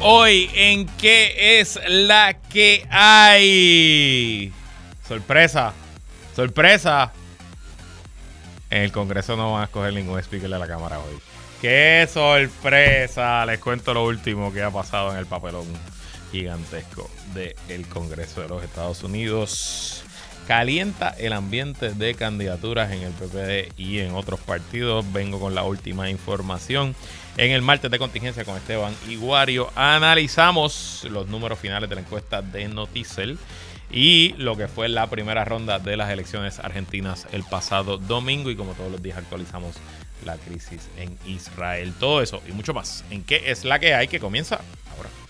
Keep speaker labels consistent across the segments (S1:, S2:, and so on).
S1: Hoy en qué es la que hay. Sorpresa, sorpresa. En el Congreso no van a escoger ningún speaker de la Cámara hoy. ¡Qué sorpresa! Les cuento lo último que ha pasado en el papelón gigantesco del Congreso de los Estados Unidos. Calienta el ambiente de candidaturas en el PPD y en otros partidos. Vengo con la última información. En el martes de contingencia con Esteban Iguario analizamos los números finales de la encuesta de Noticel y lo que fue la primera ronda de las elecciones argentinas el pasado domingo y como todos los días actualizamos la crisis en Israel. Todo eso y mucho más. ¿En qué es la que hay que comienza ahora?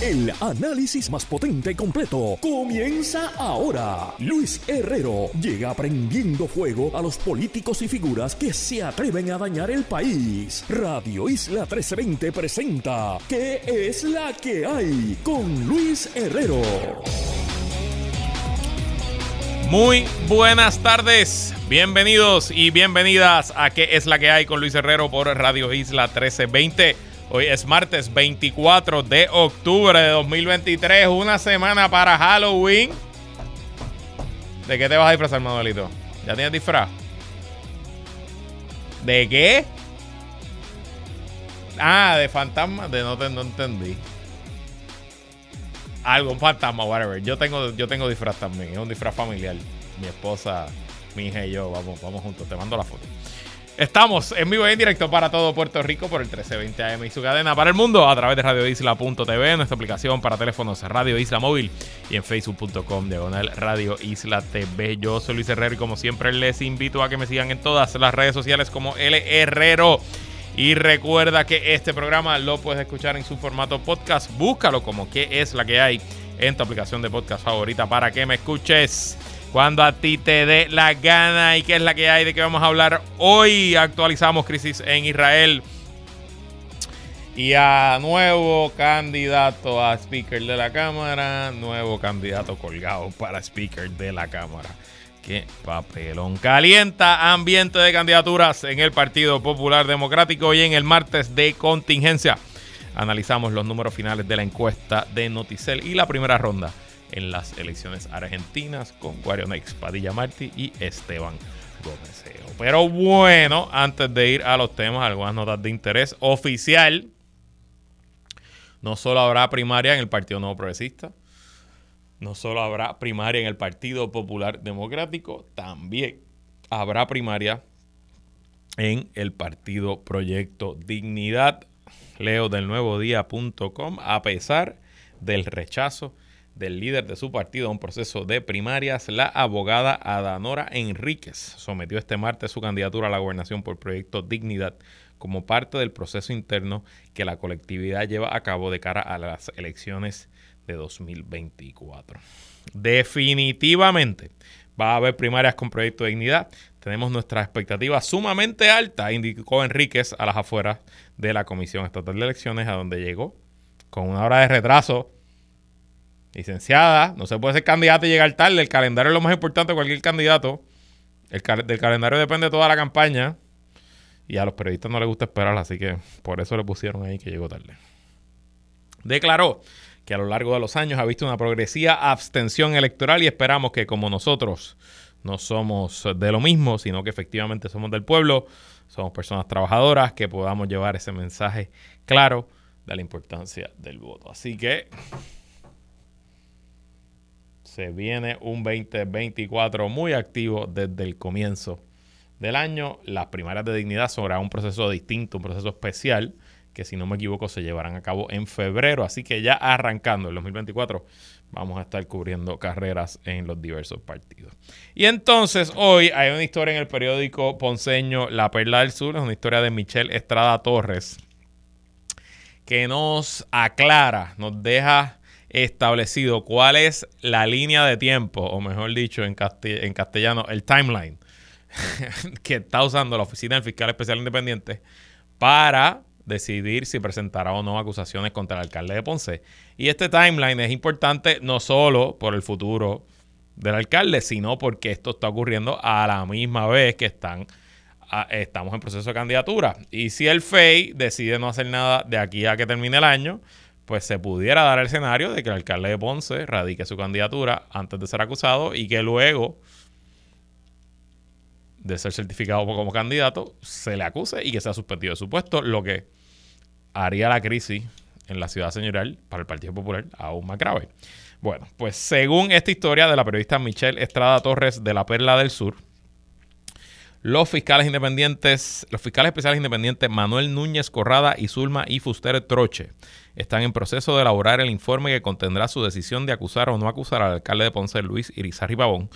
S2: El análisis más potente y completo comienza ahora. Luis Herrero llega prendiendo fuego a los políticos y figuras que se atreven a dañar el país. Radio Isla 1320 presenta ¿Qué es la que hay? Con Luis Herrero.
S1: Muy buenas tardes, bienvenidos y bienvenidas a ¿Qué es la que hay? con Luis Herrero por Radio Isla 1320. Hoy es martes 24 de octubre de 2023, una semana para Halloween. ¿De qué te vas a disfrazar, Manuelito? ¿Ya tienes disfraz? ¿De qué? Ah, de fantasma, de no, te, no entendí. Algo, un fantasma, whatever. Yo tengo, yo tengo disfraz también, es un disfraz familiar. Mi esposa, mi hija y yo, vamos, vamos juntos. Te mando la foto. Estamos en vivo y en directo para todo Puerto Rico por el 1320 AM y su cadena para el mundo a través de radioisla.tv, nuestra aplicación para teléfonos Radio Isla Móvil y en facebook.com diagonal Radio Isla TV. Yo soy Luis Herrero y como siempre les invito a que me sigan en todas las redes sociales como L Herrero. Y recuerda que este programa lo puedes escuchar en su formato podcast. Búscalo como que es la que hay en tu aplicación de podcast favorita para que me escuches cuando a ti te dé la gana y qué es la que hay de qué vamos a hablar hoy. Actualizamos crisis en Israel y a nuevo candidato a speaker de la Cámara, nuevo candidato colgado para speaker de la Cámara. Qué papelón. Calienta ambiente de candidaturas en el Partido Popular Democrático y en el martes de contingencia. Analizamos los números finales de la encuesta de Noticel y la primera ronda en las elecciones argentinas con Guarionex, Padilla Martí y Esteban Gómez. Pero bueno, antes de ir a los temas, algunas notas de interés oficial. No solo habrá primaria en el Partido Nuevo Progresista, no solo habrá primaria en el Partido Popular Democrático, también habrá primaria en el Partido Proyecto Dignidad. Leo del nuevo día.com, a pesar del rechazo del líder de su partido a un proceso de primarias, la abogada Adanora Enríquez sometió este martes su candidatura a la gobernación por Proyecto Dignidad como parte del proceso interno que la colectividad lleva a cabo de cara a las elecciones de 2024. Definitivamente va a haber primarias con Proyecto Dignidad. Tenemos nuestras expectativas sumamente altas, indicó Enríquez a las afueras de la Comisión Estatal de Elecciones, a donde llegó con una hora de retraso Licenciada, no se puede ser candidato y llegar tarde. El calendario es lo más importante de cualquier candidato. El del calendario depende toda la campaña. Y a los periodistas no les gusta esperar, así que por eso le pusieron ahí que llegó tarde. Declaró que a lo largo de los años ha visto una progresiva abstención electoral y esperamos que como nosotros no somos de lo mismo, sino que efectivamente somos del pueblo, somos personas trabajadoras, que podamos llevar ese mensaje claro de la importancia del voto. Así que se viene un 2024 muy activo desde el comienzo del año. Las primarias de dignidad será un proceso distinto, un proceso especial, que si no me equivoco se llevarán a cabo en febrero. Así que ya arrancando el 2024 vamos a estar cubriendo carreras en los diversos partidos. Y entonces hoy hay una historia en el periódico ponceño La Perla del Sur, es una historia de Michelle Estrada Torres, que nos aclara, nos deja establecido cuál es la línea de tiempo, o mejor dicho en, castellano, el timeline que está usando la Oficina del Fiscal Especial Independiente para decidir si presentará o no acusaciones contra el alcalde de Ponce. Y este timeline es importante no solo por el futuro del alcalde, sino porque esto está ocurriendo a la misma vez que están ah, estamos en proceso de candidatura. Y si el FEI decide no hacer nada de aquí a que termine el año, pues se pudiera dar el escenario de que el alcalde de Ponce radique su candidatura antes de ser acusado y que luego de ser certificado como candidato se le acuse y que sea suspendido de su puesto, lo que haría la crisis en la ciudad señorial para el Partido Popular aún más grave. Bueno, pues según esta historia de la periodista Michelle Estrada Torres de la Perla del Sur, los fiscales independientes, los fiscales especiales independientes Manuel Núñez Corrada y Zulma y Fuster Troche están en proceso de elaborar el informe que contendrá su decisión de acusar o no acusar al alcalde de Ponce, Luis Irizarry Pavón,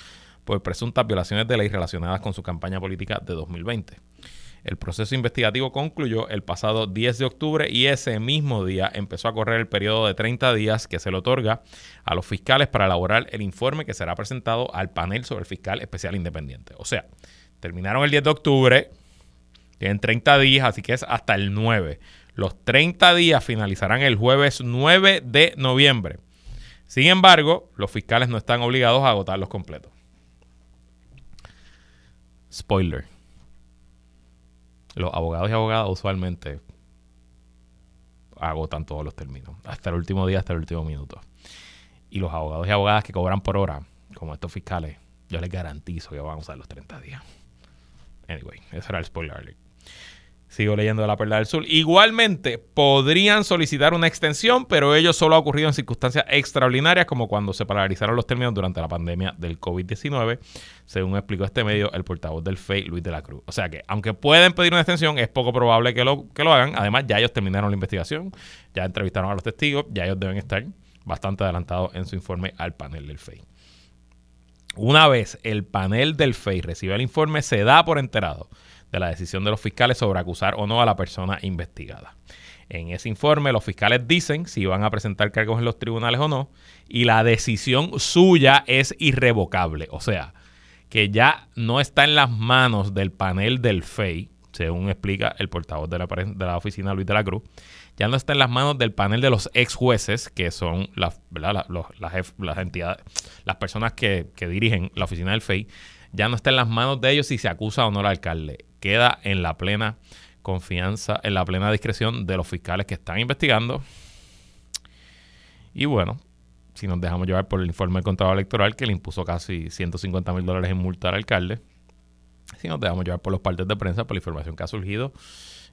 S1: por presuntas violaciones de ley relacionadas con su campaña política de 2020. El proceso investigativo concluyó el pasado 10 de octubre y ese mismo día empezó a correr el periodo de 30 días que se le otorga a los fiscales para elaborar el informe que será presentado al panel sobre el fiscal especial independiente. O sea, terminaron el 10 de octubre, tienen 30 días, así que es hasta el 9. Los 30 días finalizarán el jueves 9 de noviembre. Sin embargo, los fiscales no están obligados a agotarlos completos. Spoiler los abogados y abogadas usualmente agotan todos los términos, hasta el último día, hasta el último minuto. Y los abogados y abogadas que cobran por hora, como estos fiscales, yo les garantizo que van a usar los 30 días. Anyway, ese era el spoiler alert. Sigo leyendo de la Perla del Sur. Igualmente, podrían solicitar una extensión, pero ello solo ha ocurrido en circunstancias extraordinarias, como cuando se paralizaron los términos durante la pandemia del COVID-19, según explicó este medio el portavoz del FEI, Luis de la Cruz. O sea que, aunque pueden pedir una extensión, es poco probable que lo, que lo hagan. Además, ya ellos terminaron la investigación, ya entrevistaron a los testigos, ya ellos deben estar bastante adelantados en su informe al panel del FEI. Una vez el panel del FEI recibe el informe, se da por enterado de la decisión de los fiscales sobre acusar o no a la persona investigada. En ese informe los fiscales dicen si van a presentar cargos en los tribunales o no y la decisión suya es irrevocable. O sea, que ya no está en las manos del panel del FEI, según explica el portavoz de la, de la oficina Luis de la Cruz, ya no está en las manos del panel de los ex jueces, que son las, las, entidades, las personas que, dirigen la oficina del FEI, ya no está en las manos de ellos si se acusa o no al alcalde queda en la plena confianza, en la plena discreción de los fiscales que están investigando. Y bueno, si nos dejamos llevar por el informe del contrato electoral que le impuso casi 150 mil dólares en multa al alcalde, si nos dejamos llevar por los partes de prensa, por la información que ha surgido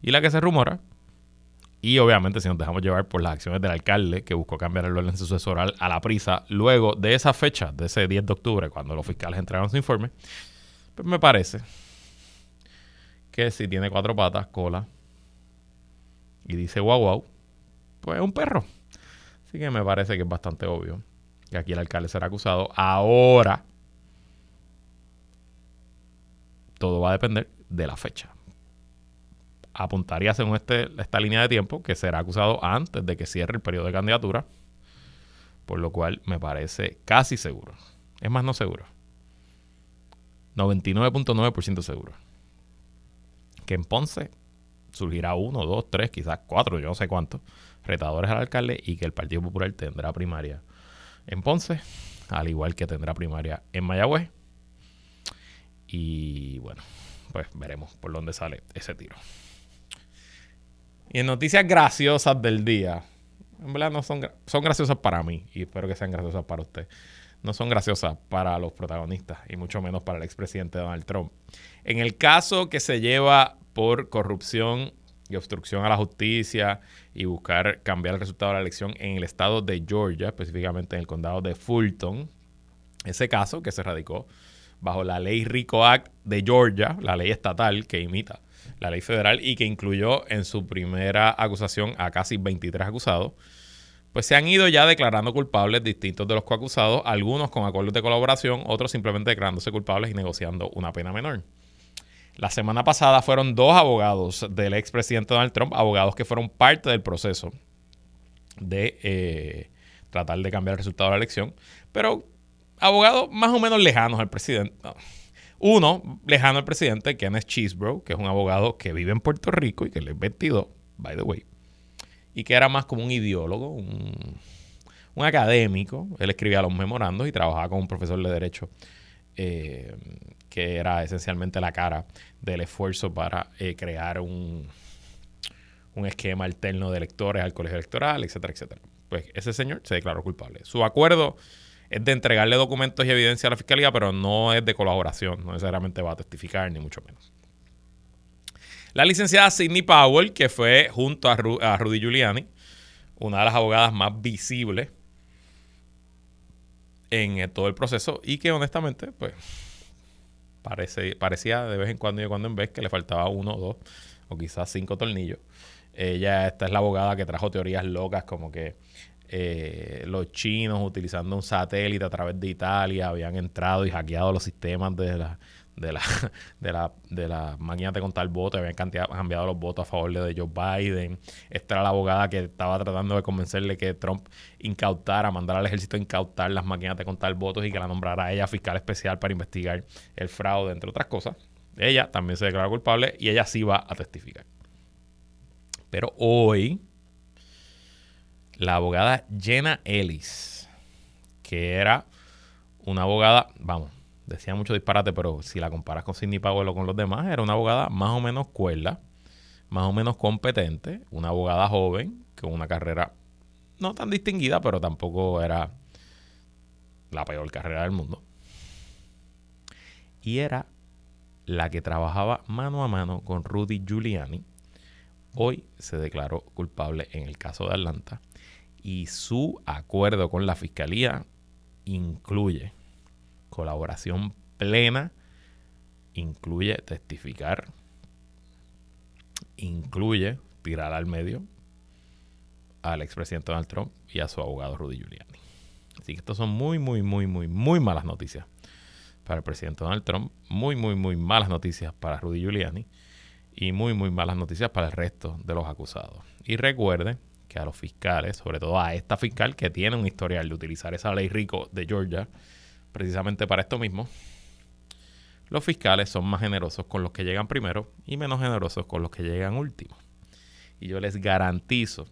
S1: y la que se rumora, y obviamente si nos dejamos llevar por las acciones del alcalde que buscó cambiar el orden sucesoral a la prisa luego de esa fecha, de ese 10 de octubre, cuando los fiscales entregaron su informe, pues me parece que si tiene cuatro patas, cola, y dice guau guau, pues es un perro. Así que me parece que es bastante obvio que aquí el alcalde será acusado. Ahora, todo va a depender de la fecha. Apuntaría según este, esta línea de tiempo que será acusado antes de que cierre el periodo de candidatura, por lo cual me parece casi seguro. Es más, no seguro. 99.9% seguro que en Ponce surgirá uno, dos, tres, quizás cuatro, yo no sé cuántos, retadores al alcalde y que el Partido Popular tendrá primaria en Ponce, al igual que tendrá primaria en Mayagüez. Y bueno, pues veremos por dónde sale ese tiro. Y en noticias graciosas del día, en verdad no son, son graciosas para mí y espero que sean graciosas para usted no son graciosas para los protagonistas y mucho menos para el expresidente Donald Trump. En el caso que se lleva por corrupción y obstrucción a la justicia y buscar cambiar el resultado de la elección en el estado de Georgia, específicamente en el condado de Fulton, ese caso que se radicó bajo la ley RICO Act de Georgia, la ley estatal que imita la ley federal y que incluyó en su primera acusación a casi 23 acusados, pues se han ido ya declarando culpables distintos de los coacusados, algunos con acuerdos de colaboración, otros simplemente declarándose culpables y negociando una pena menor. La semana pasada fueron dos abogados del expresidente Donald Trump, abogados que fueron parte del proceso de eh, tratar de cambiar el resultado de la elección, pero abogados más o menos lejanos al presidente. Uno, lejano al presidente, Kenneth Cheesebro, que es un abogado que vive en Puerto Rico y que le es 22, by the way y que era más como un ideólogo, un, académico. Él escribía los memorandos y trabajaba con un profesor de derecho eh, que era esencialmente la cara del esfuerzo para eh, crear un, un esquema alterno de electores al colegio electoral, etcétera, etcétera. Pues ese señor se declaró culpable. Su acuerdo es de entregarle documentos y evidencia a la fiscalía, pero no es de colaboración, no necesariamente va a testificar, ni mucho menos. La licenciada Sidney Powell, que fue junto a, Rudy Giuliani, una de las abogadas más visibles en eh, todo el proceso y que honestamente, pues, parece, parecía de vez en cuando y de cuando en vez que le faltaba uno dos o quizás cinco tornillos. Ella, esta es la abogada que trajo teorías locas como que eh, los chinos utilizando un satélite a través de Italia habían entrado y hackeado los sistemas de la de la de la de la máquina de contar votos habían cambiado los votos a favor de Joe Biden. Esta la abogada que estaba tratando de convencerle que Trump incautara mandara al ejército a incautar las máquinas de contar votos y que la nombrara a ella fiscal especial para investigar el fraude entre otras cosas. Ella también se declaró culpable y ella sí va a testificar. Pero hoy la abogada Jenna Ellis, que era una abogada, vamos, decía mucho disparate, pero si la comparas con Sidney Powell o con los demás, era una abogada más o menos cuerda, más o menos competente, una abogada joven, con una carrera no tan distinguida, pero tampoco era la peor carrera del mundo. Y era la que trabajaba mano a mano con Rudy Giuliani. Hoy se declaró culpable en el caso de Atlanta y su acuerdo con la fiscalía incluye colaboración plena, incluye testificar, incluye tirar al medio al expresidente Donald Trump y a su abogado Rudy Giuliani. Así que estos son muy, muy, muy, muy, muy malas noticias para el presidente Donald Trump, muy, muy, muy malas noticias para Rudy Giuliani y muy, muy malas noticias para el resto de los acusados. Y a los fiscales, sobre todo a esta fiscal que tiene un historial de utilizar esa ley rico de Georgia precisamente para esto mismo, los fiscales son más generosos con los que llegan primero y menos generosos con los que llegan último. Y yo les garantizo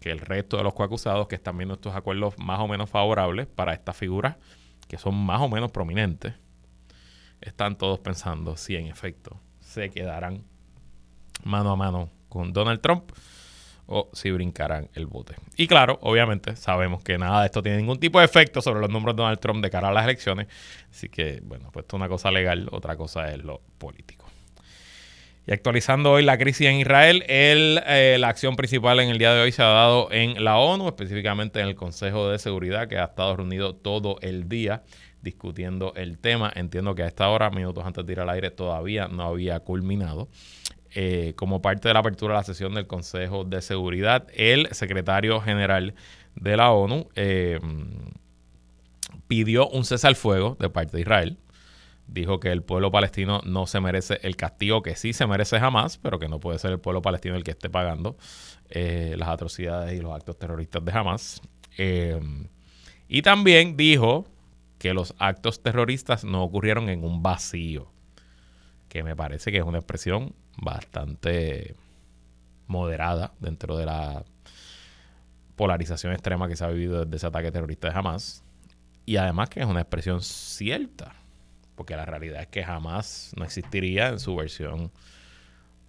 S1: que el resto de los coacusados que están viendo estos acuerdos más o menos favorables para estas figuras que son más o menos prominentes, están todos pensando si en efecto se quedarán mano a mano con Donald Trump o si brincarán el bote. Y claro, obviamente sabemos que nada de esto tiene ningún tipo de efecto sobre los números de Donald Trump de cara a las elecciones. Así que, bueno, pues esto es una cosa legal, otra cosa es lo político. Y actualizando hoy la crisis en Israel, el, eh, la acción principal en el día de hoy se ha dado en la ONU, específicamente en el Consejo de Seguridad, que ha estado reunido todo el día discutiendo el tema. Entiendo que a esta hora, minutos antes de ir al aire, todavía no había culminado. Eh, como parte de la apertura de la sesión del Consejo de Seguridad, el secretario general de la ONU eh, pidió un cese al fuego de parte de Israel. Dijo que el pueblo palestino no se merece el castigo que sí se merece jamás, pero que no puede ser el pueblo palestino el que esté pagando eh, las atrocidades y los actos terroristas de Hamas. y también dijo que los actos terroristas no ocurrieron en un vacío, que me parece que es una expresión bastante moderada dentro de la polarización extrema que se ha vivido desde ese ataque terrorista de Hamas. Y además que es una expresión cierta, porque la realidad es que jamás no existiría en su versión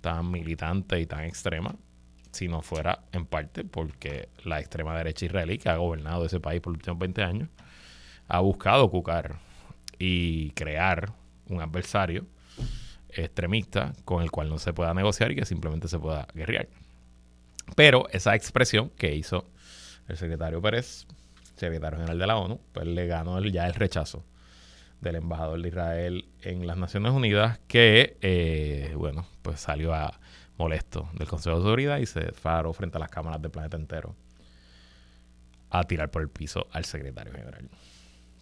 S1: tan militante y tan extrema si no fuera en parte porque la extrema derecha israelí que ha gobernado ese país por los últimos 20 años ha buscado cucar y crear un adversario extremista con el cual no se pueda negociar y que simplemente se pueda guerrear. Pero esa expresión que hizo el secretario Pérez, secretario general de la ONU, pues le ganó ya el rechazo del embajador de Israel en las Naciones Unidas, que, eh, bueno, pues salió a molesto del Consejo de Seguridad y se faró frente a las cámaras del planeta entero a tirar por el piso al secretario general.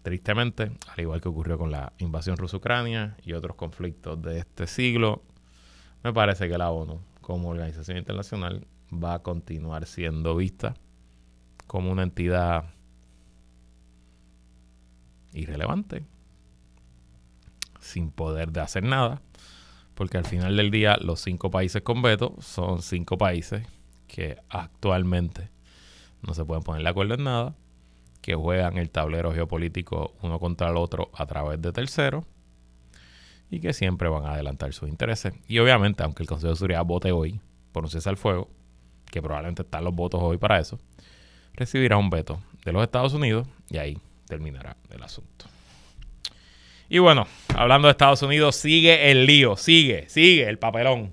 S1: Tristemente, al igual que ocurrió con la invasión rusa-ucrania y otros conflictos de este siglo, me parece que la ONU, como organización internacional, va a continuar siendo vista como una entidad irrelevante, sin poder de hacer nada, porque al final del día los cinco países con veto son cinco países que actualmente no se pueden poner de acuerdo en nada que juegan el tablero geopolítico uno contra el otro a través de terceros y que siempre van a adelantar sus intereses. Y obviamente, aunque el Consejo de Seguridad vote hoy por un cese al fuego, que probablemente están los votos hoy para eso, recibirá un veto de los Estados Unidos y ahí terminará el asunto. Y bueno, hablando de Estados Unidos, sigue el lío, sigue, sigue el papelón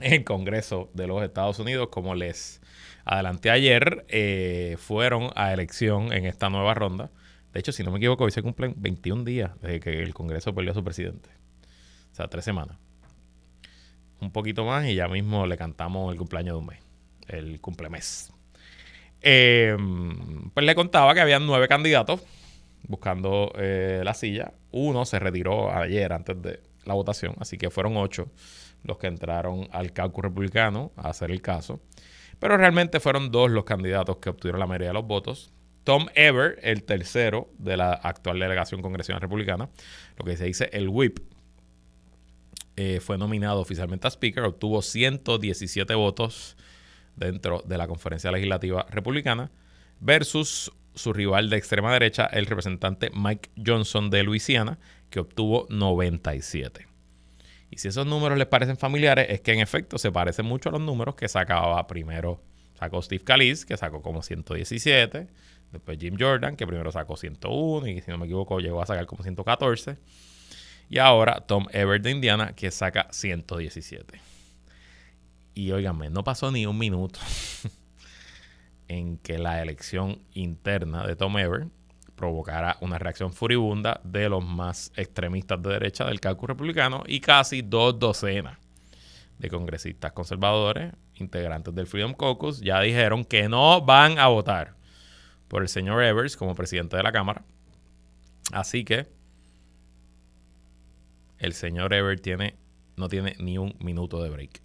S1: en el Congreso de los Estados Unidos, como les adelanté ayer, eh, fueron a elección en esta nueva ronda. De hecho, si no me equivoco, hoy se cumplen 21 días desde que el Congreso perdió a su presidente. O sea, tres semanas. Un poquito más y ya mismo le cantamos el cumpleaños de un mes. El cumplemes. Eh, pues le contaba que habían nueve candidatos buscando eh, la silla. Uno se retiró ayer antes de la votación, así que fueron ocho los que entraron al caucus republicano a hacer el caso. Pero realmente fueron dos los candidatos que obtuvieron la mayoría de los votos. Tom Ever, el tercero de la actual delegación congresional republicana, lo que se dice el whip, eh, fue nominado oficialmente a Speaker, obtuvo 117 votos dentro de la conferencia legislativa republicana, versus su rival de extrema derecha, el representante Mike Johnson de Luisiana, que obtuvo 97. Y si esos números les parecen familiares, es que en efecto se parecen mucho a los números que sacaba primero, sacó Steve Calise, que sacó como 117, después Jim Jordan, que primero sacó 101 y si no me equivoco llegó a sacar como 114. Y ahora Tom Everett de Indiana, que saca 117. Y óigame, no pasó ni un minuto en que la elección interna de Tom Everett provocará una reacción furibunda de los más extremistas de derecha del caucus republicano y casi dos docenas de congresistas conservadores, integrantes del Freedom Caucus, ya dijeron que no van a votar por el señor Evers como presidente de la Cámara. Así que el señor Evers tiene, no tiene ni un minuto de break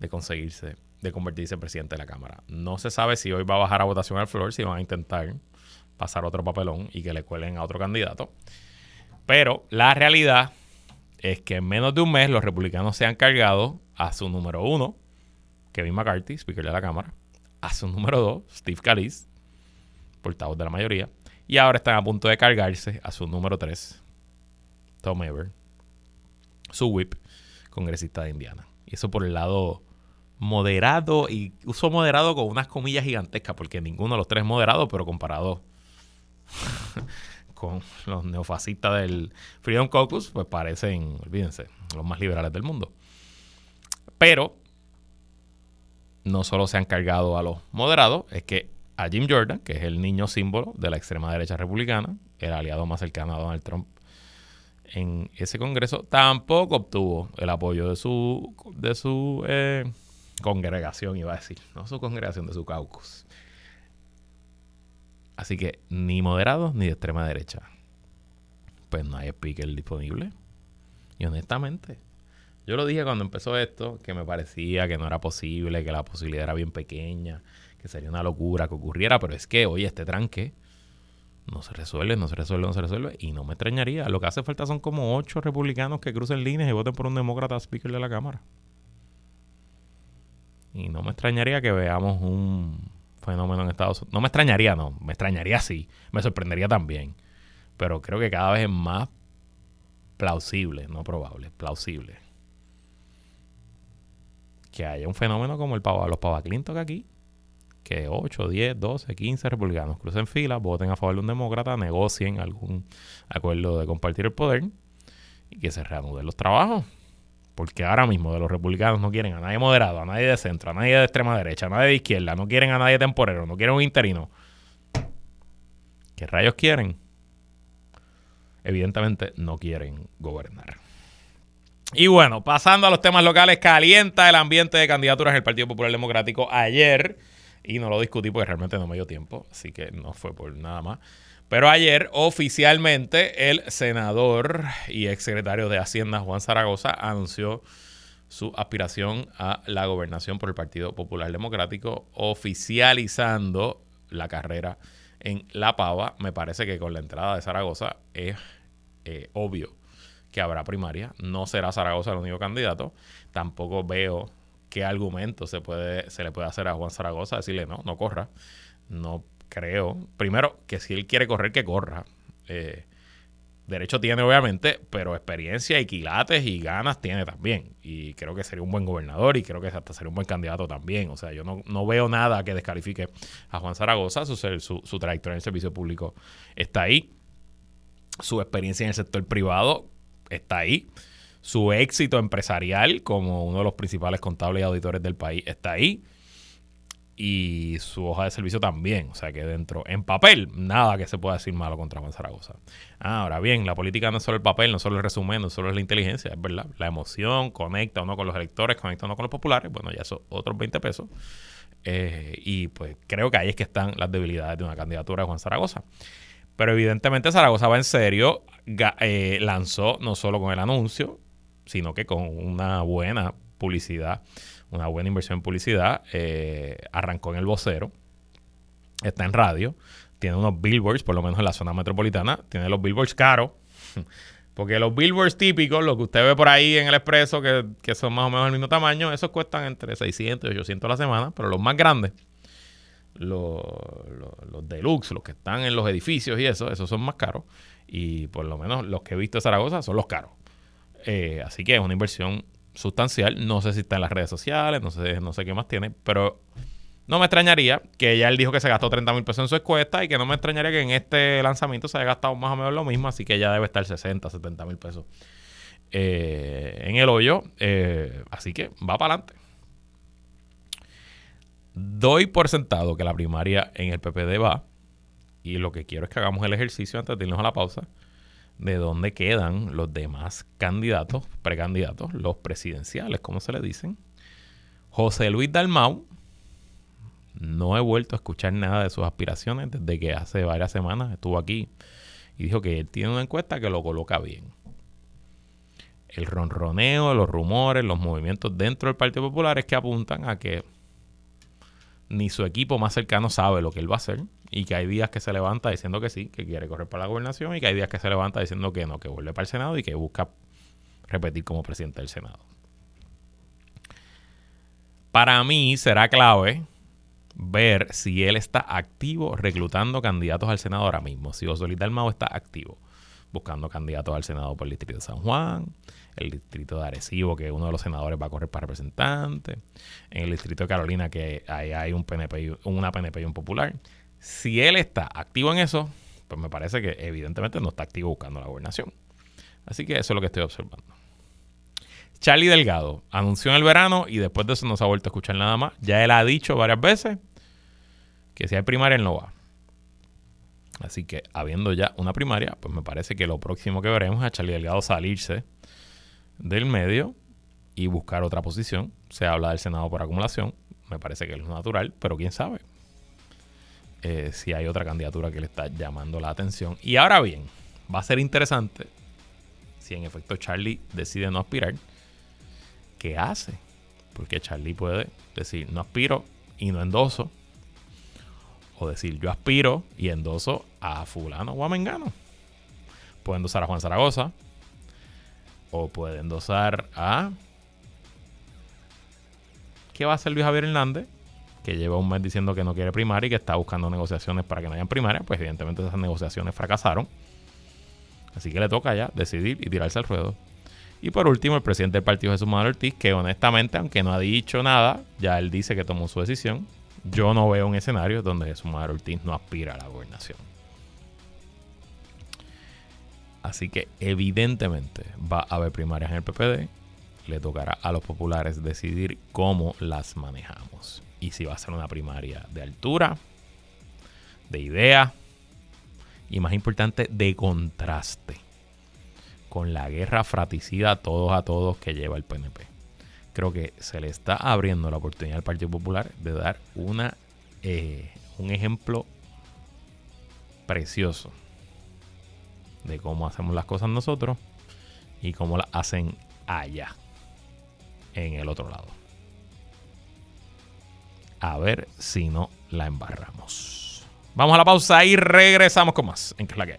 S1: de conseguirse, de convertirse en presidente de la Cámara. No se sabe si hoy va a bajar a votación al flor, si van a intentar pasar otro papelón y que le cuelen a otro candidato. Pero la realidad es que en menos de un mes los republicanos se han cargado a su número uno, Kevin McCarthy, speaker de la Cámara, a su número dos, Steve Calise, portavoz de la mayoría, y ahora están a punto de cargarse a su número tres, Tom Ever, su whip, congresista de Indiana. Y eso por el lado moderado, y uso moderado con unas comillas gigantescas, porque ninguno de los tres es moderado, pero comparado con los neofascistas del Freedom Caucus, pues parecen, olvídense, los más liberales del mundo. Pero no solo se han cargado a los moderados, es que a Jim Jordan, que es el niño símbolo de la extrema derecha republicana, el aliado más cercano a Donald Trump en ese congreso, tampoco obtuvo el apoyo de su, de su eh, congregación, iba a decir, no su congregación, de su caucus. Así que ni moderados ni de extrema derecha. Pues no hay speaker disponible. Y honestamente, yo lo dije cuando empezó esto, que me parecía que no era posible, que la posibilidad era bien pequeña, que sería una locura que ocurriera, pero es que hoy este tranque no se resuelve, no se resuelve, no se resuelve, y no me extrañaría. Lo que hace falta son como ocho republicanos que crucen líneas y voten por un demócrata speaker de la Cámara. Y no me extrañaría que veamos un fenómeno en Estados Unidos. No me extrañaría, no. Me extrañaría sí. Me sorprendería también. Pero creo que cada vez es más plausible, no probable, plausible. Que haya un fenómeno como el pavo, los pavaclintos aquí, que 8, 10, 12, 15 republicanos crucen fila, voten a favor de un demócrata, negocien algún acuerdo de compartir el poder y que se reanuden los trabajos. Porque ahora mismo de los republicanos no quieren a nadie moderado, a nadie de centro, a nadie de extrema derecha, a nadie de izquierda, no quieren a nadie temporero, no quieren un interino. ¿Qué rayos quieren? Evidentemente no quieren gobernar. Y bueno, pasando a los temas locales, calienta el ambiente de candidaturas del Partido Popular Democrático ayer. Y no lo discutí porque realmente no me dio tiempo, así que no fue por nada más. Pero ayer oficialmente el senador y exsecretario de Hacienda Juan Zaragoza anunció su aspiración a la gobernación por el Partido Popular Democrático, oficializando la carrera en La Pava. Me parece que con la entrada de Zaragoza es eh, obvio que habrá primaria. No será Zaragoza el único candidato. Tampoco veo qué argumento se, puede, se le puede hacer a Juan Zaragoza, decirle no, no corra. No creo, primero, que si él quiere correr, que corra. Eh, derecho tiene obviamente, pero experiencia y quilates y ganas tiene también. Y creo que sería un buen gobernador y creo que hasta sería un buen candidato también. O sea, yo no, veo nada que descalifique a Juan Zaragoza. Su, su, su trayectoria en el servicio público está ahí. Su experiencia en el sector privado está ahí. Su éxito empresarial como uno de los principales contables y auditores del país está ahí y su hoja de servicio también. O sea que dentro, en papel, nada que se pueda decir malo contra Juan Zaragoza. Ahora bien, la política no es solo el papel, no es solo el resumen, no es solo la inteligencia, es verdad. La emoción conecta uno con los electores, conecta uno con los populares. Bueno, ya son otros 20 pesos. Eh, y pues creo que ahí es que están las debilidades de una candidatura de Juan Zaragoza. Pero evidentemente Zaragoza va en serio, eh, lanzó no solo con el anuncio, sino que con una buena publicidad una buena inversión en publicidad. Eh, arrancó en el vocero, está en radio, tiene unos billboards, por lo menos en la zona metropolitana, tiene los billboards caros. Porque los billboards típicos, los que usted ve por ahí en el expreso, que, son más o menos del mismo tamaño, esos cuestan entre 600 y 800 a la semana, pero los más grandes, los, los, deluxe, los que están en los edificios y eso, esos son más caros. Y por lo menos los que he visto en Zaragoza son los caros. Eh, así que es una inversión sustancial. No sé si está en las redes sociales, no sé, no sé qué más tiene, pero no me extrañaría que ya él dijo que se gastó 30 mil pesos en su escuesta y que no me extrañaría que en este lanzamiento se haya gastado más o menos lo mismo, así que ya debe estar 60, 70 mil pesos eh, en el hoyo. Eh, así que va para adelante. Doy por sentado que la primaria en el PPD va y lo que quiero es que hagamos el ejercicio antes de irnos a la pausa de dónde quedan los demás candidatos, precandidatos, los presidenciales, como se le dicen. José Luis Dalmau, no he vuelto a escuchar nada de sus aspiraciones desde que hace varias semanas estuvo aquí y dijo que él tiene una encuesta que lo coloca bien. El ronroneo, los rumores, los movimientos dentro del Partido Popular es que apuntan a que ni su equipo más cercano sabe lo que él va a hacer y que hay días que se levanta diciendo que sí, que quiere correr para la gobernación y que hay días que se levanta diciendo que no, que vuelve para el Senado y que busca repetir como presidente del Senado. Para mí será clave ver si él está activo reclutando candidatos al Senado ahora mismo. Si José Luis Dalmau está activo buscando candidatos al Senado por el Distrito de San Juan, el Distrito de Arecibo, que uno de los senadores va a correr para representante, en el Distrito de Carolina, que ahí hay un PNP una PNP y un popular. Si él está activo en eso, pues me parece que evidentemente no está activo buscando la gobernación. Así que eso es lo que estoy observando. Charlie Delgado anunció en el verano y después de eso no se ha vuelto a escuchar nada más. Ya él ha dicho varias veces que si hay primaria él no va. Así que habiendo ya una primaria, pues me parece que lo próximo que veremos es a Charlie Delgado salirse del medio y buscar otra posición. Se habla del Senado por acumulación, me parece que es lo natural, pero quién sabe. Eh, si hay otra candidatura que le está llamando la atención. Y ahora bien, va a ser interesante si en efecto Charlie decide no aspirar. ¿Qué hace? Porque Charlie puede decir no aspiro y no endoso. O decir yo aspiro y endoso a fulano o a mengano. Puede endosar a Juan Zaragoza. O puede endosar a... ¿Qué va a hacer Luis Javier Hernández? que lleva un mes diciendo que no quiere primaria y que está buscando negociaciones para que no hayan primaria, pues evidentemente esas negociaciones fracasaron. Así que le toca ya decidir y tirarse al ruedo. Y por último, el presidente del partido Jesús Manuel Ortiz, que honestamente, aunque no ha dicho nada, ya él dice que tomó su decisión. Yo no veo un escenario donde Jesús Manuel Ortiz no aspira a la gobernación. Así que evidentemente va a haber primarias en el PPD. Le tocará a los populares decidir cómo las manejamos y si va a ser una primaria de altura, de idea y más importante, de contraste con la guerra fratricida todos a todos que lleva el PNP. Creo que se le está abriendo la oportunidad al Partido Popular de dar una, eh, un ejemplo precioso de cómo hacemos las cosas nosotros y cómo las hacen allá, en el otro lado a ver si no la embarramos. Vamos a la pausa y regresamos con más en que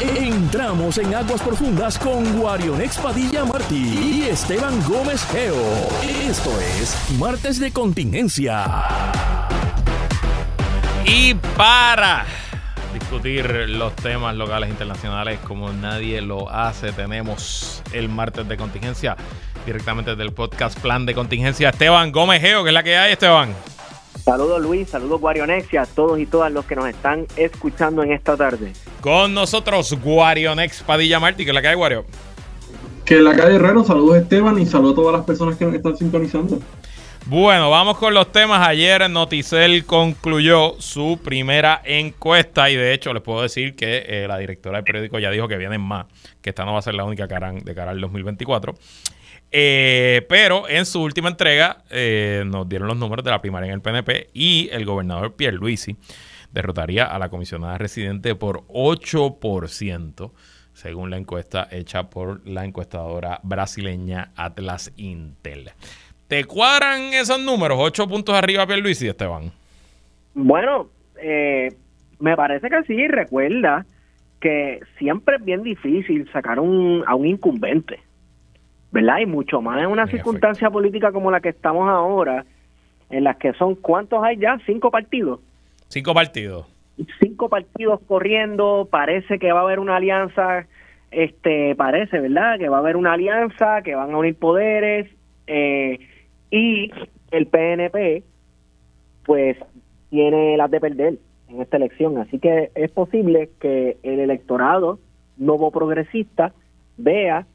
S2: Entramos en aguas profundas con Guarion Padilla Martí y Esteban Gómez Geo. Esto es Martes de Contingencia.
S1: Y para discutir los temas locales e internacionales como nadie lo hace. Tenemos el martes de contingencia directamente del podcast Plan de Contingencia. Esteban Gómez Geo, que es la que hay, Esteban.
S3: Saludos Luis, saludos Guarionex a todos y todas los que nos están escuchando en esta tarde.
S1: Con nosotros Guarionex Padilla Martí, que es la que hay, Guario.
S4: Que es la que hay, Herrero, saludos Esteban y saludos a todas las personas que nos están sintonizando.
S1: Bueno, vamos con los temas. Ayer Noticel concluyó su primera encuesta y de hecho les puedo decir que eh, la directora del periódico ya dijo que vienen más, que esta no va a ser la única de cara al 2024. Eh, pero en su última entrega eh, nos dieron los números de la primaria en el PNP y el gobernador Pierre Luisi derrotaría a la comisionada residente por 8%, según la encuesta hecha por la encuestadora brasileña Atlas Intel. ¿Te cuadran esos números? ¿Ocho puntos arriba Luis y Esteban?
S3: Bueno, eh, me parece que sí. Recuerda que siempre es bien difícil sacar un, a un incumbente, ¿verdad? Y mucho más en una circunstancia política como la que estamos ahora, en las que son, ¿cuántos hay ya? ¿Cinco partidos?
S1: Cinco partidos.
S3: Cinco partidos corriendo, parece que va a haber una alianza, este, parece, ¿verdad? Que va a haber una alianza, que van a unir poderes. Eh, y el PNP, pues, tiene las de perder en esta elección. Así que es posible que el electorado nuevo progresista vea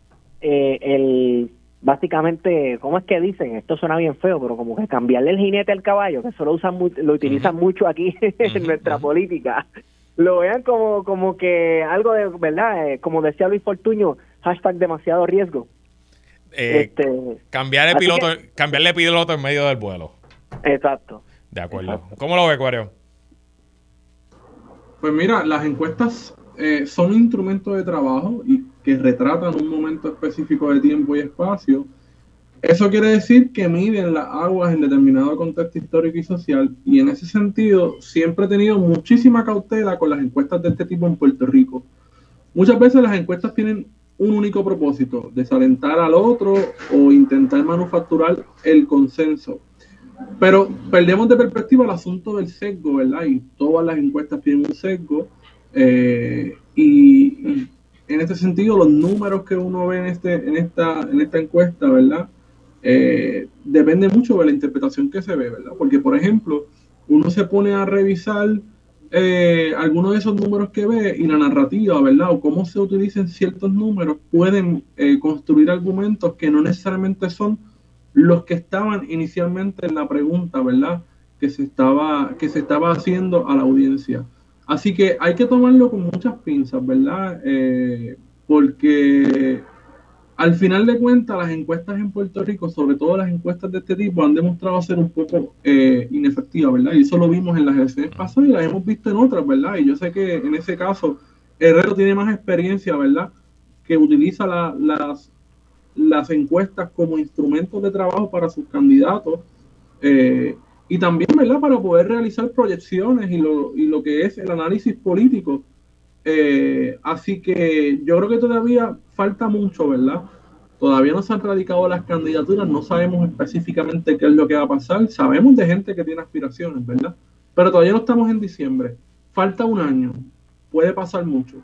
S3: eh, el básicamente, ¿cómo es que dicen? Esto suena bien feo, pero como que cambiarle el jinete al caballo, que eso lo usan lo utilizan mucho aquí en nuestra política, lo vean como como que algo de, ¿verdad? Eh, como decía Luis Fortuño, hashtag demasiado riesgo.
S1: Eh, este, cambiar piloto, cambiarle piloto en medio del vuelo.
S3: Exacto.
S1: De acuerdo. ¿Cómo lo ve, Cuario?
S4: Pues mira, las encuestas eh, son instrumentos de trabajo y que retratan un momento específico de tiempo y espacio. Eso quiere decir que miden las aguas en determinado contexto histórico y social y en ese sentido siempre he tenido muchísima cautela con las encuestas de este tipo en Puerto Rico. Muchas veces las encuestas tienen un único propósito, desalentar al otro o intentar manufacturar el consenso. Pero perdemos de perspectiva el asunto del sesgo, ¿verdad? Y todas las encuestas tienen un sesgo. Eh, y, en este sentido, los números que uno ve en, este, en, esta, en esta encuesta, ¿verdad? Eh, depende mucho de la interpretación que se ve, ¿verdad? Porque, por ejemplo, uno se pone a revisar eh, algunos de esos números que ve y la narrativa, ¿verdad? O cómo se utilizan ciertos números pueden eh, construir argumentos que no necesariamente son los que estaban inicialmente en la pregunta, ¿verdad? Que se estaba, que se estaba haciendo a la audiencia. Así que hay que tomarlo con muchas pinzas, ¿verdad? Eh, porque al final de cuentas, las encuestas en Puerto Rico, sobre todo las encuestas de este tipo, han demostrado ser un poco eh, inefectivas, ¿verdad? Y eso lo vimos en las elecciones pasadas y las hemos visto en otras, ¿verdad? Y yo sé que en ese caso, Herrero tiene más experiencia, ¿verdad? Que utiliza las, las encuestas como instrumentos de trabajo para sus candidatos. Eh, y también, ¿verdad? Para poder realizar proyecciones y lo, y lo que es el análisis político eh, así que yo creo que todavía falta mucho, ¿verdad? Todavía no se han radicado las candidaturas, no sabemos específicamente qué es lo que va a pasar. Sabemos de gente que tiene aspiraciones, ¿verdad? Pero todavía no estamos en diciembre. Falta un año. Puede pasar mucho.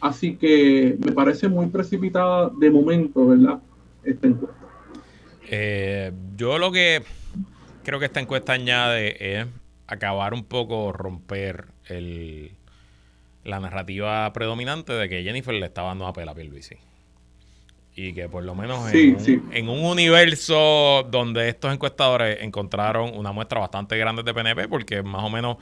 S4: Así que me parece muy precipitada de momento, ¿verdad? Esta encuesta.
S1: Eh, yo lo que creo que esta encuesta añade es acabar un poco, romper el, la narrativa predominante de que Jennifer le estaba dando a pela a Pierluisi. Y que por lo menos en, un, universo donde estos encuestadores encontraron una muestra bastante grande de PNP, porque más o menos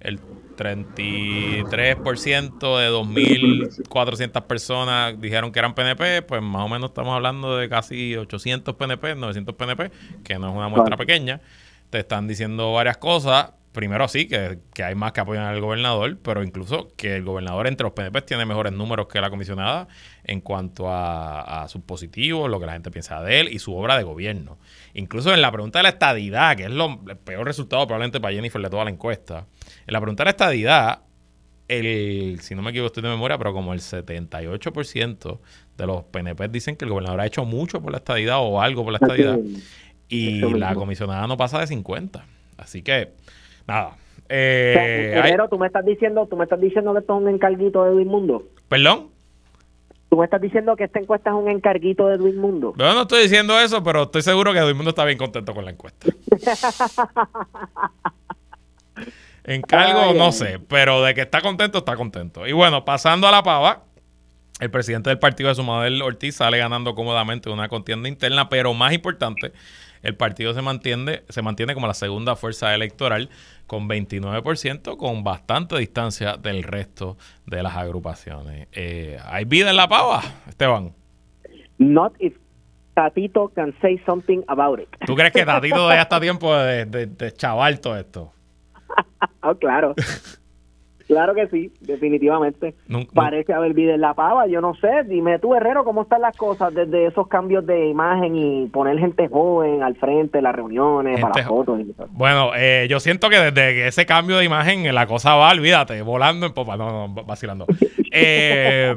S1: el 33% de 2.400 personas dijeron que eran PNP, pues más o menos estamos hablando de casi 800 PNP, 900 PNP, que no es una muestra pequeña. Te están diciendo varias cosas, primero sí, que, hay más que apoyan al gobernador, pero incluso que el gobernador entre los PNP tiene mejores números que la comisionada en cuanto a, sus positivos, lo que la gente piensa de él y su obra de gobierno. Incluso en la pregunta de la estadidad, que es lo, el peor resultado probablemente para Jennifer de toda la encuesta, en la pregunta de la estadidad, el, si no me equivoco, estoy de memoria, pero como el 78% de los PNP dicen que el gobernador ha hecho mucho por la estadidad o algo por la estadidad. Y la comisionada no pasa de 50. Así que nada, Eh,
S3: Herrero, tú me estás diciendo, tú me estás diciendo que esto es un encarguito de Edwin Mundo.
S1: ¿Perdón?
S3: Tú me estás diciendo que esta encuesta es un encarguito de Edwin Mundo.
S1: Yo no estoy diciendo eso, pero estoy seguro que mundo está bien contento con la encuesta. Encargo,
S3: Ay,
S1: no sé, pero de que está contento, está contento. Y bueno, pasando a la pava, el presidente del partido de Sumadel Ortiz sale ganando cómodamente una contienda interna, pero más importante, el partido se mantiene, se mantiene como la segunda fuerza electoral con 29%, con bastante distancia del resto de las agrupaciones. Eh, ¿Hay vida en la pava, Esteban?
S3: Not if Tatito can say something about it.
S1: ¿Tú crees que Tatito todavía está a tiempo de, de, de chaval todo esto?
S3: Ah, claro. Claro que sí, definitivamente.
S1: Nun-
S3: Parece haber vida en la pava, yo no sé. Dime tú, Herrero, ¿cómo están las cosas desde esos cambios de imagen y poner gente joven al frente las reuniones, para las fotos? y todo?
S1: Bueno, eh, yo siento que desde ese cambio de imagen la cosa va, olvídate, volando en popa, no, no, vacilando. Eh,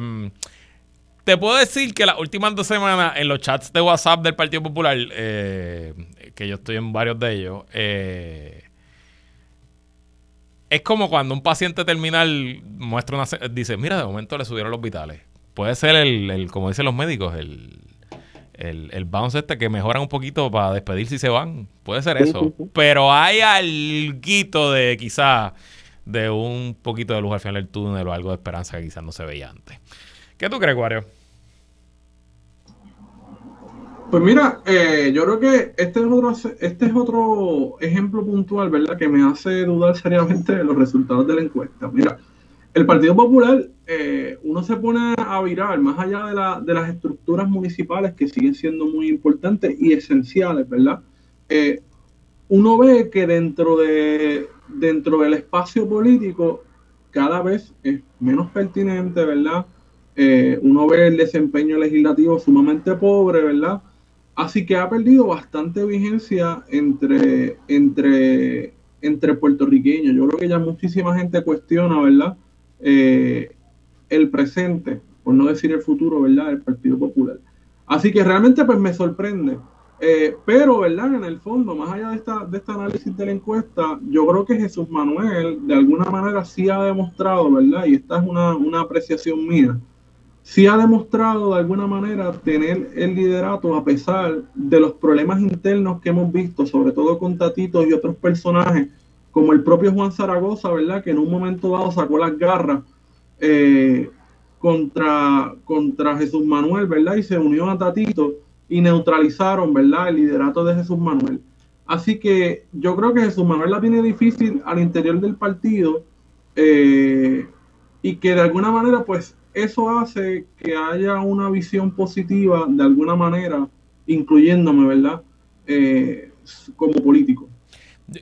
S1: te puedo decir que las últimas dos semanas en los chats de WhatsApp del Partido Popular, eh, que yo estoy en varios de ellos, eh, es como cuando un paciente terminal muestra una, dice, mira, de momento le subieron los vitales. Puede ser el, el como dicen los médicos, el, el, el bounce este que mejoran un poquito para despedir si se van. Puede ser
S3: Sí,
S1: eso.
S3: sí, sí.
S1: Pero hay algo de quizá de un poquito de luz al final del túnel o algo de esperanza que quizás no se veía antes. ¿Qué tú crees, Wario?
S4: Pues mira, eh, yo creo que este es otro este es otro ejemplo puntual, ¿verdad? Que me hace dudar seriamente de los resultados de la encuesta. Mira, el Partido Popular, eh, uno se pone a virar más allá de, la- de las estructuras municipales que siguen siendo muy importantes y esenciales, ¿verdad? Eh, uno ve que dentro de dentro del espacio político cada vez es menos pertinente, ¿verdad? Eh, uno ve el desempeño legislativo sumamente pobre, ¿verdad? Así que ha perdido bastante vigencia entre, entre, entre puertorriqueños. Yo creo que ya muchísima gente cuestiona, ¿verdad? Eh, el presente, por no decir el futuro, ¿verdad? El Partido Popular. Así que realmente pues me sorprende. Eh, pero, ¿verdad? En el fondo, más allá de, esta, de este análisis de la encuesta, yo creo que Jesús Manuel de alguna manera sí ha demostrado, ¿verdad? Y esta es una, una apreciación mía, sí ha demostrado de alguna manera tener el liderato a pesar de los problemas internos que hemos visto, sobre todo con Tatito y otros personajes, como el propio Juan Zaragoza, ¿verdad? Que en un momento dado sacó las garras eh, contra, contra Jesús Manuel, ¿verdad? Y se unió a Tatito y neutralizaron, ¿verdad? El liderato de Jesús Manuel. Así que yo creo que Jesús Manuel la tiene difícil al interior del partido eh, y que de alguna manera, pues, eso hace que haya una visión positiva de alguna manera, incluyéndome, ¿verdad? Eh, como político.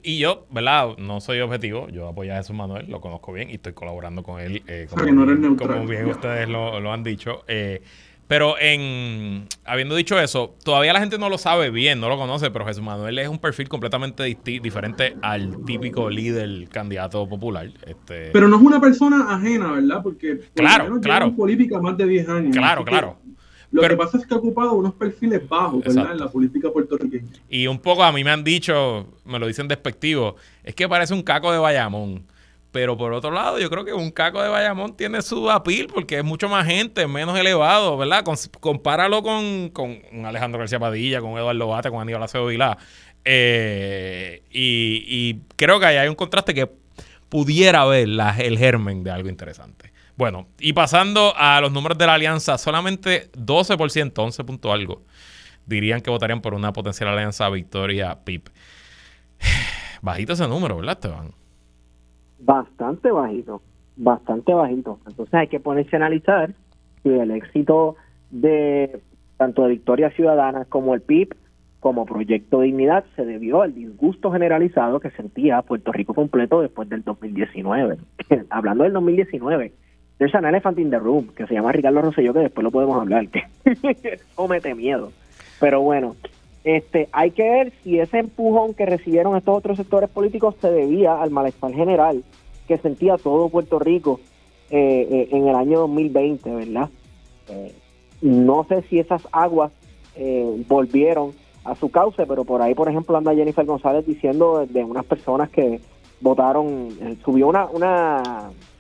S1: Y yo, ¿verdad? No soy objetivo. Yo apoyo a Jesús Manuel, lo conozco bien y estoy colaborando con él. eh, como,
S4: sea, que no eres
S1: bien,
S4: neutral.
S1: como bien ustedes lo, lo han dicho. Eh, pero en habiendo dicho eso, todavía la gente no lo sabe bien, no lo conoce, pero Jesús Manuel es un perfil completamente diferente al típico líder candidato popular. Este,
S4: Pero no es una persona ajena, ¿verdad? Porque por
S1: Claro, claro.
S4: en política más de 10 años.
S1: Claro, claro.
S4: Lo
S1: Pero-
S4: que pasa es que ha ocupado unos perfiles bajos, ¿verdad?
S1: Exacto.
S4: En la política puertorriqueña.
S1: Y un poco a mí me han dicho, me lo dicen despectivo, es que parece un caco de Bayamón. Pero por otro lado, yo creo que un caco de Bayamón tiene su apil porque es mucho más gente, menos elevado, ¿verdad? Compáralo con, con Alejandro García Padilla, con Eduardo Bate, con Aníbal Acevedo Vilá. Eh, y, creo que ahí hay un contraste que pudiera ver la- el germen de algo interesante. Bueno, y pasando a los números de la alianza, solamente 12%, 11 punto algo, dirían que votarían por una potencial alianza Victoria-PIP. Bajito ese número, ¿verdad, Esteban?
S3: Bastante bajito, bastante bajito. Entonces hay que ponerse a analizar si el éxito de tanto de Victoria Ciudadana como el PIB como Proyecto Dignidad se debió al disgusto generalizado que sentía Puerto Rico completo después del 2019. Hablando del 2019, there's an elephant in the room que se llama Ricardo Rosselló que después lo podemos hablar, que eso mete miedo. Pero bueno, este, hay que ver si ese empujón que recibieron estos otros sectores políticos se debía al malestar general que sentía todo Puerto Rico eh, eh, en el año 2020, ¿verdad? Eh, no sé si esas aguas eh, volvieron a su cauce, pero por ahí, por ejemplo, anda Jennifer González diciendo de unas personas que, votaron, subió una, una,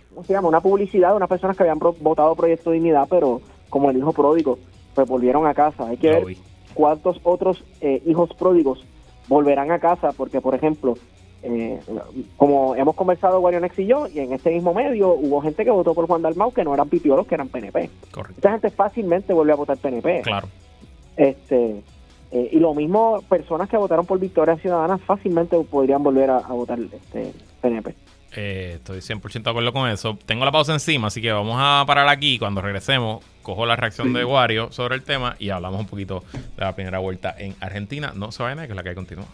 S3: ¿cómo se llama? Una publicidad de unas personas que habían pro- votado Proyecto Dignidad, pero como el hijo pródigo, pues volvieron a casa. Hay que ver
S1: vi.
S3: Cuántos otros eh, hijos pródigos volverán a casa, porque por ejemplo, eh, como hemos conversado Guarionex y yo, y en este mismo medio hubo gente que votó por Juan Dalmau que no eran pipiolos, que eran PNP.
S1: Correcto.
S3: Esta gente fácilmente vuelve a votar PNP.
S1: Claro.
S3: Este, eh, y lo mismo, personas que votaron por Victoria Ciudadana fácilmente podrían volver a, a votar este, PNP.
S1: Eh, estoy 100% de acuerdo con eso. Tengo la pausa encima, así que vamos a parar aquí. Cuando regresemos, cojo la reacción de Wario sobre el tema y hablamos un poquito de la primera vuelta en Argentina. No se vayan, que es la que hay continúa.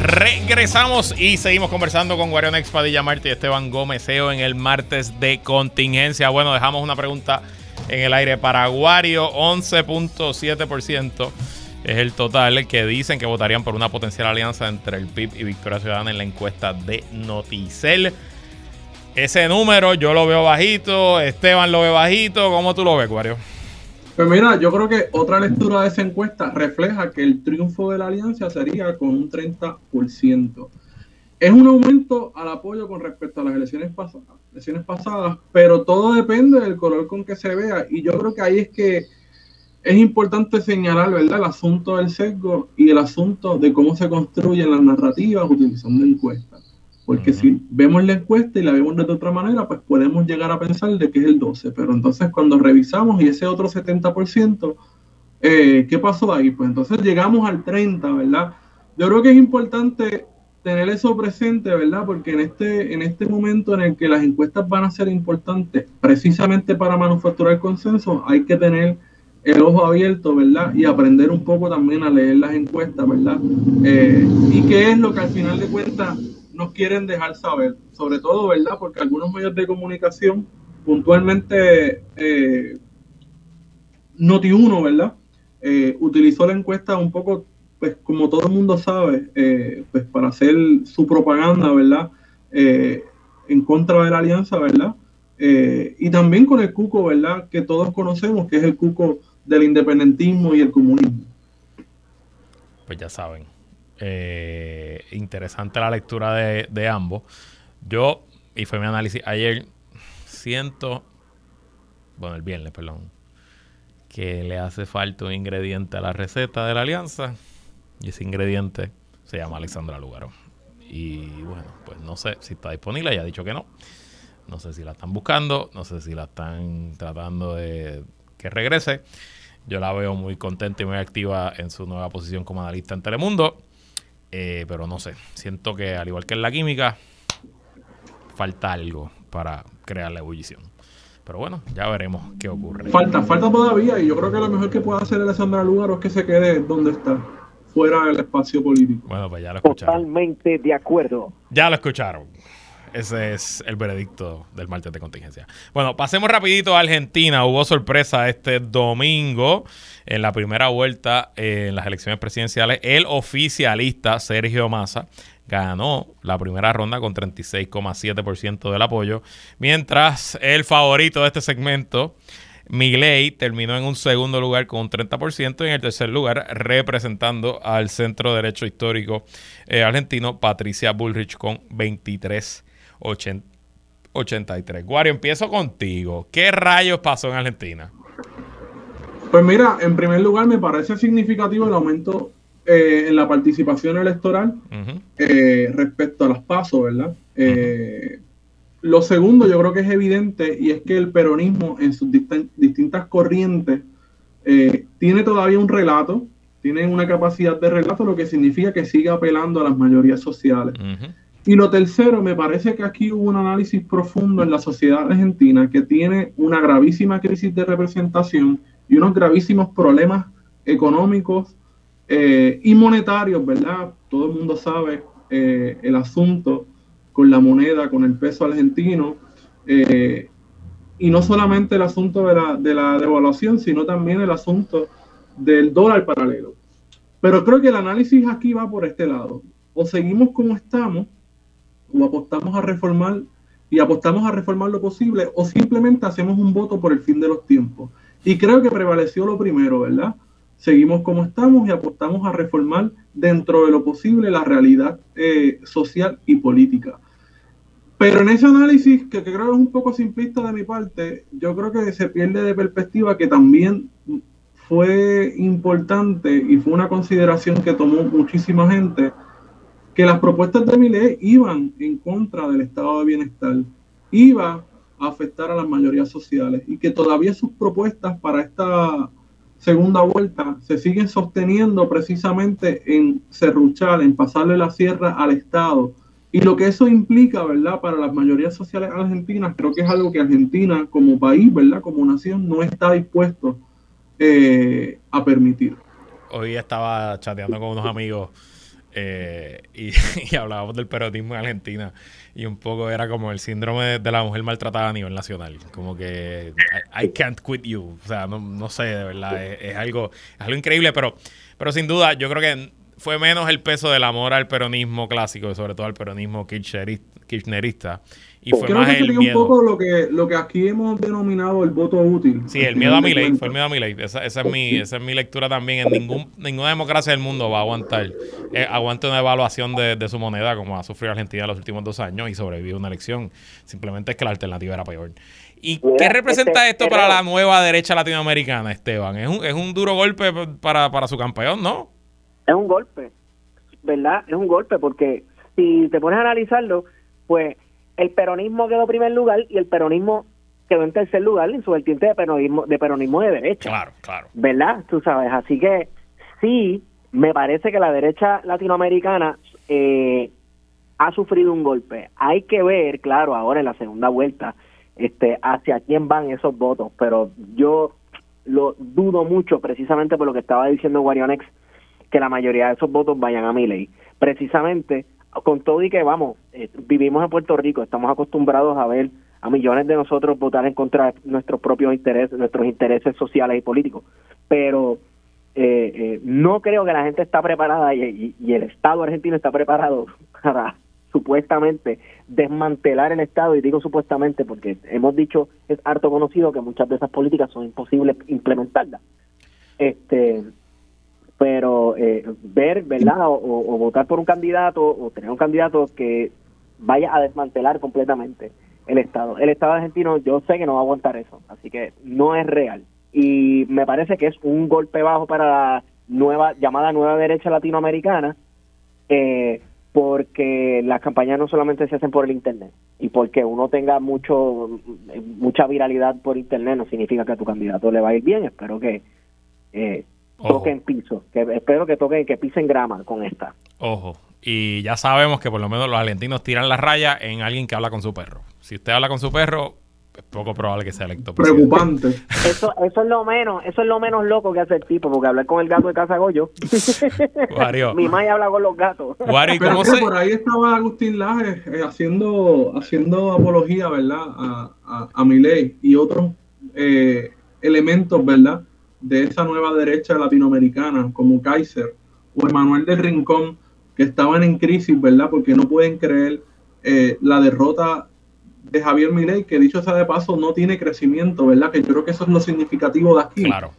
S1: Regresamos y seguimos conversando con Wario Nex Padilla Martí y Esteban Gómez Eo en el martes de contingencia. Bueno, dejamos una pregunta en el aire para Wario, 11.7% es el total que dicen que votarían por una potencial alianza entre el PIB y Victoria Ciudadana en la encuesta de Noticel. Ese número yo lo veo bajito, Esteban lo ve bajito. ¿Cómo tú lo ves, Wario?
S4: Pues mira, yo creo que otra lectura de esa encuesta refleja que el triunfo de la alianza sería con un 30%. Es un aumento al apoyo con respecto a las elecciones pasadas, elecciones pasadas, pero todo depende del color con que se vea. Y yo creo que ahí es que es importante señalar, ¿verdad?, el asunto del sesgo y el asunto de cómo se construyen las narrativas utilizando encuestas. Porque
S1: Ujú.
S4: si vemos la encuesta y la vemos de otra manera, pues podemos llegar a pensar de que es el 12. Pero entonces cuando revisamos y ese otro 70%, eh, ¿qué pasó ahí? Pues entonces llegamos al 30, ¿verdad? Yo creo que es importante tener eso presente, ¿verdad? Porque en este, en este momento en el que las encuestas van a ser importantes, precisamente para manufacturar consenso, hay que tener el ojo abierto, ¿verdad? Y aprender un poco también a leer las encuestas, ¿verdad? Eh, y qué es lo que al final de cuentas nos quieren dejar saber, sobre todo, ¿verdad? Porque algunos medios de comunicación puntualmente eh, Noti1, ¿verdad? Eh, utilizó la encuesta un poco, pues como todo el mundo sabe, eh, pues para hacer su propaganda, ¿verdad? Eh, en contra de la alianza, ¿verdad? Y también con el cuco, ¿verdad? Que todos conocemos, que es el cuco del independentismo y el comunismo.
S1: Pues ya saben. Eh, interesante la lectura de, ambos. Yo, y fue mi análisis ayer, siento, bueno, el viernes, perdón, que le hace falta un ingrediente a la receta de la alianza. Y ese ingrediente se llama Alexandra Lugaro. Y bueno, pues no sé si está disponible, ya ha dicho que no. No sé si la están buscando, no sé si la están tratando de que regrese. Yo la veo muy contenta y muy activa en su nueva posición como analista en Telemundo. Eh, pero no sé, siento que al igual que en la química, falta algo para crear la ebullición. Pero bueno, ya veremos qué ocurre.
S4: Falta, falta todavía, y yo creo que lo mejor que puede hacer Alessandra Lugaro es que se quede donde está, fuera del espacio político.
S1: Bueno, pues ya lo escucharon.
S3: Totalmente de acuerdo.
S1: Ya lo escucharon. Ese es el veredicto del martes de contingencia. Bueno, pasemos rapidito a Argentina. Hubo sorpresa este domingo en la primera vuelta en las elecciones presidenciales. El oficialista Sergio Massa ganó la primera ronda con 36,7% del apoyo, mientras el favorito de este segmento, Milei, terminó en un segundo lugar con un 30% y en el tercer lugar representando al centro derecho histórico eh, argentino, Patricia Bullrich con 23,83. Guario, empiezo contigo. ¿Qué rayos pasó en Argentina?
S4: Pues mira, en primer lugar me parece significativo el aumento eh, en la participación electoral eh, respecto a las pasos, ¿verdad? Eh, lo segundo yo creo que es evidente y es que el peronismo en sus distin- distintas corrientes tiene todavía un relato, tiene una capacidad de relato, lo que significa que sigue apelando a las mayorías sociales.
S1: Ujú.
S4: Y lo tercero, me parece que aquí hubo un análisis profundo en la sociedad argentina que tiene una gravísima crisis de representación y unos gravísimos problemas económicos eh, y monetarios, ¿verdad? Todo el mundo sabe eh, el asunto con la moneda, con el peso argentino, eh, y no solamente el asunto de la, de la devaluación, sino también el asunto del dólar paralelo. Pero creo que el análisis aquí va por este lado. O seguimos como estamos, o apostamos a reformar y apostamos a reformar lo posible, o simplemente hacemos un voto por el fin de los tiempos. Y creo que prevaleció lo primero, ¿verdad? seguimos como estamos y apostamos a reformar dentro de lo posible la realidad eh, social y política. Pero en ese análisis, que, que, creo que es un poco simplista de mi parte, yo creo que se pierde de perspectiva que también fue importante y fue una consideración que tomó muchísima gente, que las propuestas de mi ley iban en contra del estado de bienestar, iba a afectar a las mayorías sociales y que todavía sus propuestas para esta segunda vuelta se siguen sosteniendo precisamente en serruchar, en pasarle la sierra al Estado. Y lo que eso implica, ¿verdad? Para las mayorías sociales argentinas, creo que es algo que Argentina como país, ¿verdad? Como nación, no está dispuesto eh, a permitir.
S1: Hoy estaba chateando con unos amigos eh, y, hablábamos del peronismo en Argentina y un poco era como el síndrome de, la mujer maltratada a nivel nacional, como que I, can't quit you, o sea, no, sé, de verdad, es, algo, es algo increíble, pero, pero sin duda yo creo que fue menos el peso del amor al peronismo clásico, sobre todo al peronismo kirchnerista, y fue
S4: Creo más que el miedo. un poco lo que, lo que aquí hemos denominado el voto útil.
S1: Sí, el miedo a mi ley, fue el miedo a mi ley. Esa, esa, es mi, esa es mi lectura también. En ningún, ninguna democracia del mundo va a aguantar, eh, aguante una evaluación de, de, su moneda como ha sufrido Argentina en los últimos dos años y sobrevivió una elección. Simplemente es que la alternativa era peor. ¿Y qué representa esto para la nueva derecha latinoamericana, Esteban? Es un, es un duro golpe para, para su campeón, ¿no?
S3: Es un golpe, ¿verdad? Es un golpe porque si te pones a analizarlo, pues el peronismo quedó en primer lugar y el peronismo quedó en tercer lugar en su vertiente de peronismo de peronismo de derecha.
S1: Claro, claro.
S3: ¿Verdad? Tú sabes, así que sí, me parece que la derecha latinoamericana eh, ha sufrido un golpe. Hay que ver, claro, ahora en la segunda vuelta, este, hacia quién van esos votos, pero yo lo dudo mucho precisamente por lo que estaba diciendo Guarionex, que la mayoría de esos votos vayan a mi ley. Precisamente con todo y que vamos, eh, vivimos en Puerto Rico, estamos acostumbrados a ver a millones de nosotros votar en contra de nuestros propios intereses, nuestros intereses sociales y políticos, pero eh, eh, no creo que la gente está preparada y, el Estado argentino está preparado para supuestamente desmantelar el Estado, y digo supuestamente porque hemos dicho, es harto conocido que muchas de esas políticas son imposibles implementarlas. Este, pero eh, ver, ¿verdad? O, votar por un candidato o tener un candidato que vaya a desmantelar completamente el Estado. El Estado argentino yo sé que no va a aguantar eso, así que no es real. Y me parece que es un golpe bajo para la nueva llamada nueva derecha latinoamericana, eh, porque las campañas no solamente se hacen por el Internet y porque uno tenga mucho mucha viralidad por Internet no significa que a tu candidato le va a ir bien. Espero que eh, toquen piso, que espero que toquen, que pisen grama con esta.
S1: Ojo, y ya sabemos que por lo menos los argentinos tiran la raya en alguien que habla con su perro. Si usted habla con su perro, es poco probable que sea electo.
S4: Preocupante.
S3: Eso, eso es lo menos, eso es lo menos loco que hace el tipo, porque hablar con el gato de casa Goyo. Mi madre habla con los gatos.
S4: Pero por ahí estaba Agustín Laje eh, haciendo, haciendo apología, ¿verdad? A, a, a ley y otros eh, elementos, ¿verdad? De esa nueva derecha latinoamericana, como Kaiser o Emanuel del Rincón, que estaban en crisis, ¿verdad? Porque no pueden creer eh, la derrota de Javier Milei, que dicho sea de paso, no tiene crecimiento, ¿verdad? Que yo creo que eso es lo significativo de aquí.
S1: Claro.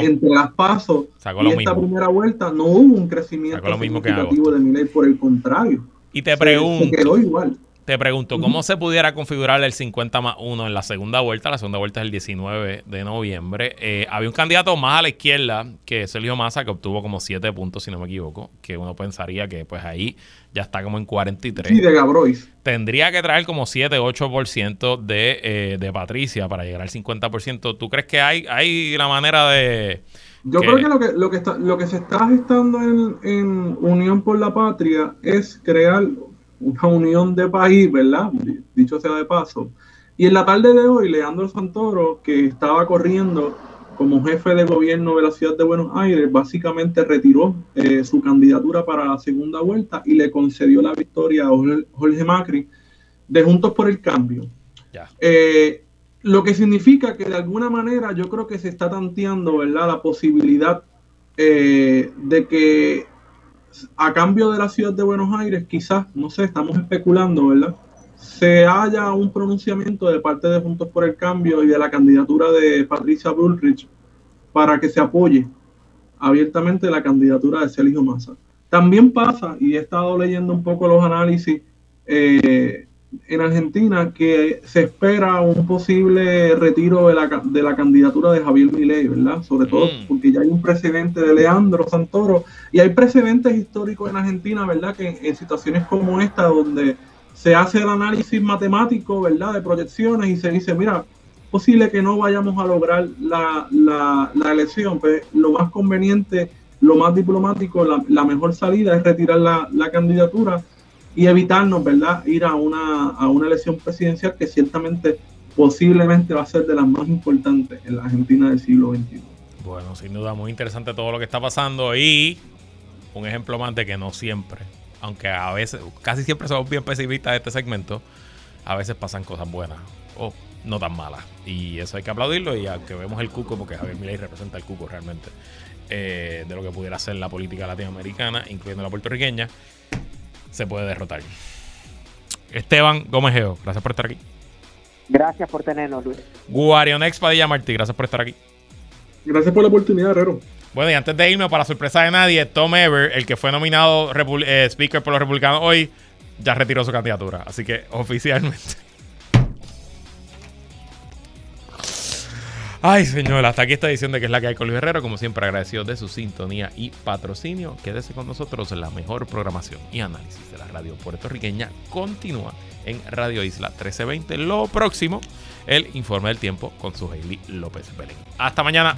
S4: entre las pasos y esta primera vuelta no hubo un crecimiento significativo de Milei, por el contrario.
S1: Y te pregunto,
S4: quedó igual.
S1: Te pregunto, ¿cómo se pudiera configurar el 50 más 1 en la segunda vuelta? La segunda vuelta es el 19 de noviembre. Eh, había un candidato más a la izquierda que Sergio Massa, que obtuvo como 7 puntos, si no me equivoco, que uno pensaría que pues ahí ya está como en 43.
S4: Sí, de Gabrois.
S1: Tendría que traer como 7, 8% de, eh, de Patricia para llegar al 50%. ¿Tú crees que hay, hay la manera de...
S4: Yo creo que lo que, lo que, está, lo que se está gestando en, en Unión por la Patria es crear una unión de país, ¿verdad? Dicho sea de paso. Y en la tarde de hoy, Leandro Santoro, que estaba corriendo como jefe de gobierno de la ciudad de Buenos Aires, básicamente retiró eh, su candidatura para la segunda vuelta y le concedió la victoria a Jorge Macri de Juntos por el Cambio. Eh, lo que significa que de alguna manera yo creo que se está tanteando, ¿verdad? La posibilidad eh, de que a cambio de la ciudad de Buenos Aires, quizás, no sé, estamos especulando, ¿verdad? Se haya un pronunciamiento de parte de Juntos por el Cambio y de la candidatura de Patricia Bullrich para que se apoye abiertamente la candidatura de Sergio Massa. También pasa, y he estado leyendo un poco los análisis eh, en Argentina, que se espera un posible retiro de la, de la candidatura de Javier Milei, ¿verdad? Sobre todo
S1: Mm.
S4: porque ya hay un precedente de Leandro Santoro y hay precedentes históricos en Argentina, ¿verdad? Que en, en situaciones como esta, donde se hace el análisis matemático, ¿verdad? De proyecciones y se dice, mira, posible que no vayamos a lograr la, la, la elección, pues lo más conveniente, lo más diplomático, la, la mejor salida es retirar la, la candidatura y evitarnos, ¿verdad?, ir a una, a una elección presidencial que ciertamente, posiblemente va a ser de las más importantes en la Argentina del siglo XXI.
S1: Bueno, sin duda, muy interesante todo lo que está pasando y un ejemplo más de que no siempre, aunque a veces, casi siempre somos bien pesimistas de este segmento, a veces pasan cosas buenas o no tan malas. Y eso hay que aplaudirlo y aunque vemos el cuco, porque Javier Milei representa el cuco realmente, eh, de lo que pudiera ser la política latinoamericana, incluyendo la puertorriqueña, se puede derrotar. Esteban Gómez Geo, gracias por estar aquí.
S3: Gracias por tenernos, Luis.
S1: Guarionex Padilla Martí, gracias por estar aquí.
S4: Gracias por la oportunidad, Herrero.
S1: Bueno, y antes de irme, para sorpresa de nadie, Tom Ever, el que fue nominado eh, Speaker por los republicanos hoy, ya retiró su candidatura. Así que oficialmente. Ay, señor, hasta aquí esta edición de que es la que hay con Luis Herrero. Como siempre, agradecido de su sintonía y patrocinio. Quédese con nosotros. La mejor programación y análisis de la radio puertorriqueña continúa en Radio Isla 1320. Lo próximo, el informe del tiempo con su Hailey López Belén. Hasta mañana.